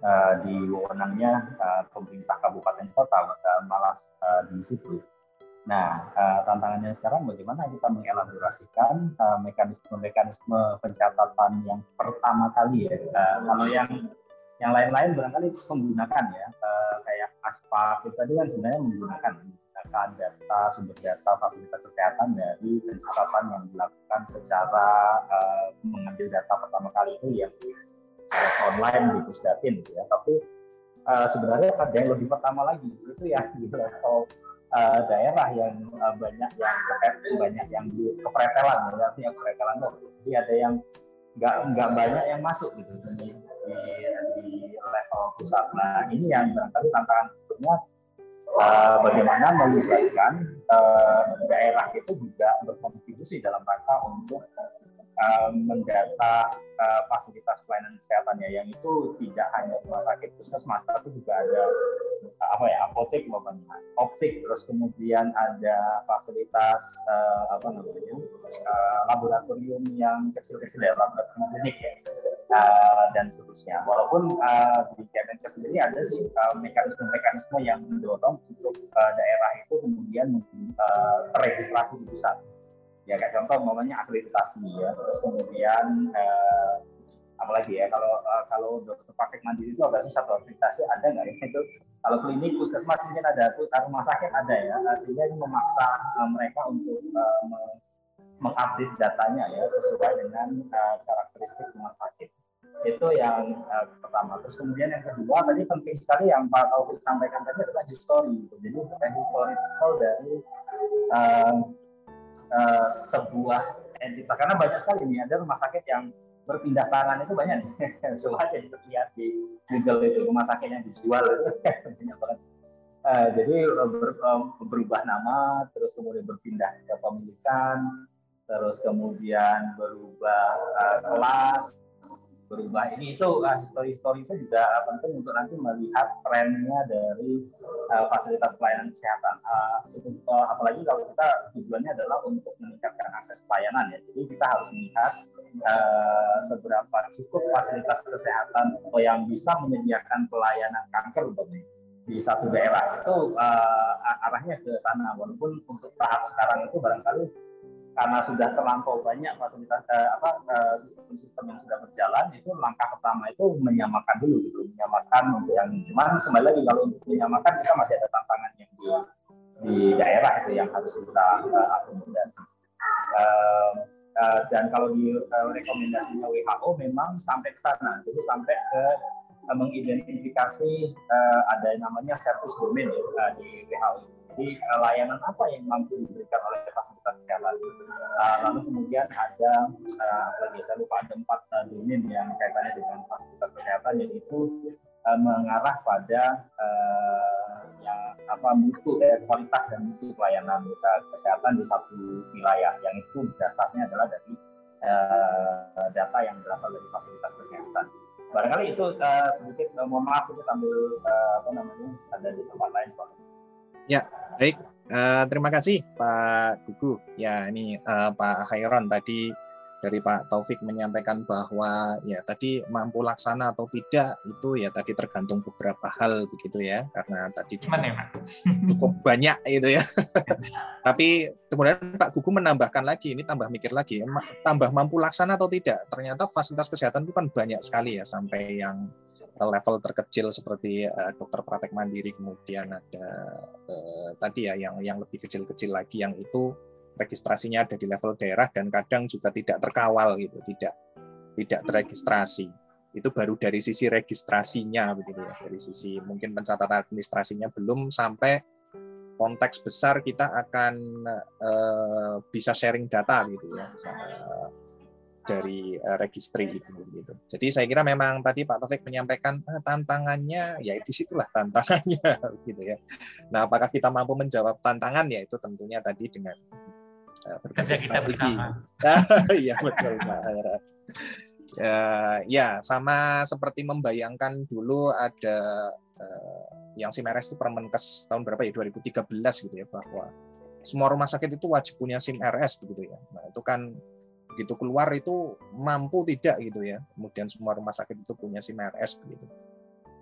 uh, di wewenangnya uh, pemerintah kabupaten kota uh, malah uh, di situ. Nah, uh, tantangannya sekarang bagaimana kita mengelaborasikan mekanisme-mekanisme pencatatan yang pertama kali ya. Uh, kalau yang yang lain-lain barangkali menggunakan ya uh, kayak aspak itu tadi kan sebenarnya menggunakan menggunakan data sumber data fasilitas kesehatan dari pencatatan yang dilakukan secara uh, mengambil data pertama kali itu yang online di Pusdatin gitu ya. Tapi uh, sebenarnya ada yang lebih pertama lagi itu ya di level uh, daerah yang uh, banyak yang banyak yang di kepretelan ya artinya kepretelan. Jadi ada yang nggak nggak banyak yang masuk gitu di, di level pusat. Nah ini yang barangkali tantangan berikutnya uh, bagaimana melibatkan uh, daerah itu juga berkontribusi dalam rangka untuk uh, mendata uh, fasilitas pelayanan kesehatan ya yang itu tidak hanya rumah sakit puskesmas tapi juga ada uh, apa ya apotek maupun optik terus kemudian ada fasilitas uh, apa namanya uh, laboratorium yang kecil-kecil ya laboratorium klinik ya uh, dan seterusnya. Walaupun uh, di Kemenkes sendiri ada sih mekanisme-mekanisme uh, yang mendorong untuk uh, daerah itu kemudian uh, terregistrasi di pusat ya kayak contoh namanya akreditasi ya. Terus kemudian eh, apalagi ya kalau uh, kalau dokter praktek mandiri itu agak susah akreditasi ada nggak ya? Itu kalau klinik puskesmas mungkin ada tuh rumah sakit ada ya. Sehingga ini memaksa uh, mereka untuk uh, mengupdate datanya ya sesuai dengan uh, karakteristik rumah sakit. Itu yang uh, pertama. Terus kemudian yang kedua tadi penting sekali yang Pak Taufik sampaikan tadi adalah history. Jadi historical dari uh, uh, sebuah entitas. Karena banyak sekali nih ada rumah sakit yang berpindah tangan itu banyak (laughs) coba aja lihat di Google itu rumah sakit yang dijual (laughs) banyak banget. Uh, jadi ber, um, berubah nama terus kemudian berpindah ke pemilikan terus kemudian berubah uh, kelas berubah. Ini itu uh, story story itu juga penting untuk nanti melihat trennya dari uh, fasilitas pelayanan kesehatan. Uh, apalagi kalau kita tujuannya adalah untuk meningkatkan akses pelayanan ya. Jadi kita harus melihat uh, seberapa cukup fasilitas kesehatan atau yang bisa menyediakan pelayanan kanker di satu daerah. Itu uh, arahnya ke sana. Walaupun untuk tahap sekarang itu barangkali karena sudah terlampau banyak fasilitas eh, apa eh, sistem-sistem yang sudah berjalan itu langkah pertama itu menyamakan dulu gitu menyamakan untuk yang cuman kembali lagi kalau untuk menyamakan kita masih ada tantangan yang di, di daerah itu yang harus kita uh, akomodasi. Uh, uh, dan kalau di uh, rekomendasinya WHO memang sampai ke sana. Jadi sampai ke uh, mengidentifikasi uh, ada yang namanya service domain ya, di WHO jadi uh, layanan apa yang mampu diberikan oleh fasilitas kesehatan. Uh, lalu kemudian ada uh, lagi saya lupa ada empat uh, domain yang kaitannya dengan fasilitas kesehatan yaitu uh, mengarah pada yang apa mutu eh, kualitas dan mutu pelayanan kesehatan di satu wilayah yang itu dasarnya adalah dari uh, data yang berasal dari fasilitas kesehatan barangkali itu uh, sedikit uh, mohon maaf itu sambil uh, apa namanya ada di tempat lain soalnya. Ya, baik. Uh, terima kasih Pak Gugu. Ya, ini uh, Pak Khairon tadi dari Pak Taufik menyampaikan bahwa ya tadi mampu laksana atau tidak itu ya tadi tergantung beberapa hal begitu ya karena tadi cukup, ya, cukup banyak itu ya. Tapi kemudian Pak Gugu menambahkan lagi ini tambah mikir lagi tambah mampu laksana atau tidak. Ternyata fasilitas kesehatan itu kan banyak sekali ya sampai yang level terkecil seperti uh, dokter praktek mandiri kemudian ada uh, tadi ya yang yang lebih kecil-kecil lagi yang itu registrasinya ada di level daerah dan kadang juga tidak terkawal gitu tidak tidak terregistrasi itu baru dari sisi registrasinya begitu ya dari sisi mungkin pencatatan administrasinya belum sampai konteks besar kita akan uh, bisa sharing data gitu ya dari uh, registry itu gitu. Jadi saya kira memang tadi Pak Taufik menyampaikan ah, tantangannya ya di situlah tantangannya (laughs) gitu ya. Nah, apakah kita mampu menjawab tantangan ya itu tentunya tadi dengan uh, kerja kita bersama. (laughs) Iya betul Pak. Ya, ya sama seperti membayangkan dulu ada uh, yang SIM-RS itu Permenkes tahun berapa ya 2013 gitu ya bahwa semua rumah sakit itu wajib punya SIM RS begitu ya. Nah, itu kan begitu keluar itu mampu tidak gitu ya. Kemudian semua rumah sakit itu punya SIM RS begitu.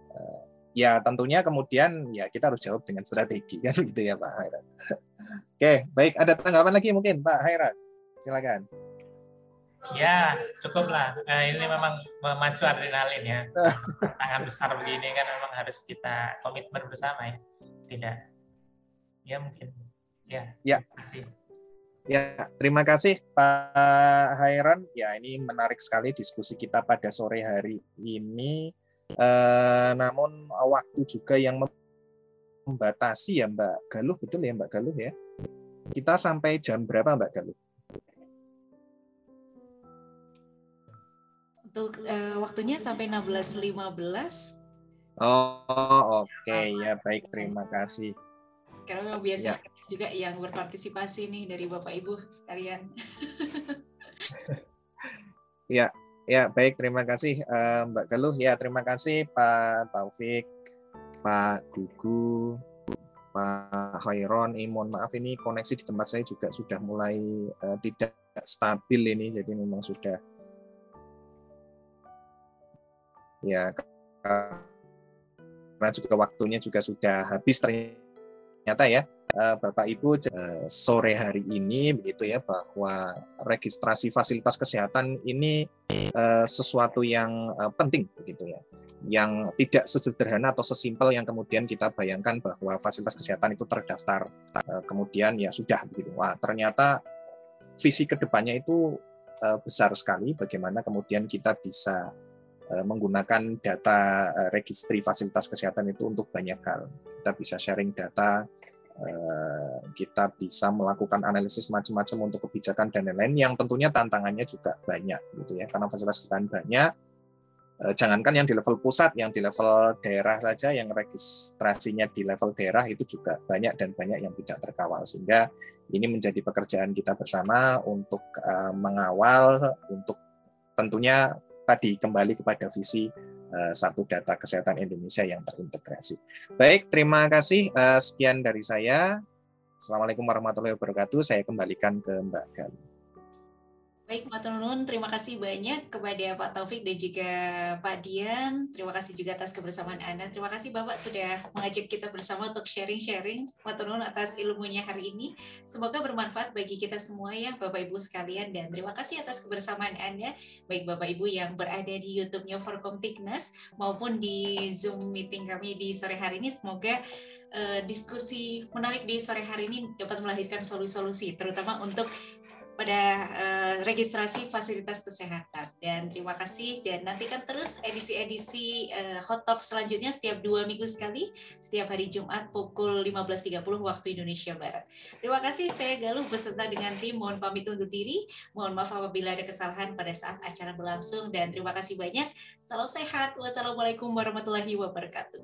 Eh, ya tentunya kemudian ya kita harus jawab dengan strategi kan (laughs) gitu ya Pak Hairan. Oke, baik ada tanggapan lagi mungkin Pak Hairan. Silakan. Ya, cukup lah. Nah, ini memang memacu adrenalin ya. (laughs) Tangan besar begini kan memang harus kita komitmen bersama ya. Tidak. Ya mungkin. Ya. Ya. Terima kasih. Ya, terima kasih Pak Hairan. Ya, ini menarik sekali diskusi kita pada sore hari ini. Eh, namun waktu juga yang membatasi ya Mbak Galuh, betul ya Mbak Galuh ya? Kita sampai jam berapa Mbak Galuh? Untuk uh, waktunya sampai 16.15. Oh, oke okay. ya baik terima kasih. Karena biasa ya juga yang berpartisipasi nih dari Bapak Ibu sekalian. (laughs) Ya, ya baik. Terima kasih uh, Mbak Galuh. Ya, terima kasih Pak Taufik, Pak Gugu, Pak Khairon. Eh, mohon maaf ini koneksi di tempat saya juga sudah mulai uh, tidak stabil ini, jadi memang sudah ya karena juga waktunya juga sudah habis ternyata ya eh, Bapak Ibu eh, sore hari ini begitu ya bahwa registrasi fasilitas kesehatan ini eh, sesuatu yang penting begitu ya. Yang tidak sesederhana atau sesimpel yang kemudian kita bayangkan bahwa fasilitas kesehatan itu terdaftar. Kemudian ya sudah begitu. Wah ternyata visi ke depannya itu besar sekali. Bagaimana kemudian kita bisa menggunakan data registry fasilitas kesehatan itu untuk banyak hal. Kita bisa sharing data, kita bisa melakukan analisis macam-macam untuk kebijakan dan lain-lain yang tentunya tantangannya juga banyak gitu ya. Karena fasilitas kesehatan banyak. Jangankan yang di level pusat yang di level daerah saja yang registrasinya di level daerah itu juga banyak dan banyak yang tidak terkawal. Sehingga ini menjadi pekerjaan kita bersama untuk mengawal untuk tentunya tadi kembali kepada visi satu data kesehatan Indonesia yang terintegrasi. Baik, terima kasih. Uh, sekian dari saya. Assalamualaikum warahmatullahi wabarakatuh. Saya kembalikan ke Mbak Galuh. Baik, Pak Tunun, terima kasih banyak kepada Pak Taufik dan juga Pak Dian. Terima kasih juga atas kebersamaan Anda. Terima kasih Bapak sudah mengajak kita bersama untuk sharing-sharing Pak Tunun atas ilmunya hari ini. Semoga bermanfaat bagi kita semua ya Bapak Ibu sekalian dan terima kasih atas kebersamaan Anda baik Bapak Ibu yang berada di YouTube-nya Forkom Tiknas maupun di Zoom meeting kami di sore hari ini. Semoga uh, diskusi menarik di sore hari ini dapat melahirkan solusi-solusi terutama untuk pada uh, registrasi fasilitas kesehatan dan terima kasih dan nantikan terus edisi-edisi uh, Hot Talk selanjutnya setiap dua minggu sekali setiap hari Jumat pukul 15.30 waktu Indonesia Barat. Terima kasih saya Galuh beserta dengan tim mohon pamit undur diri. Mohon maaf apabila ada kesalahan pada saat acara berlangsung dan terima kasih banyak. Salam sehat. Wassalamualaikum warahmatullahi wabarakatuh.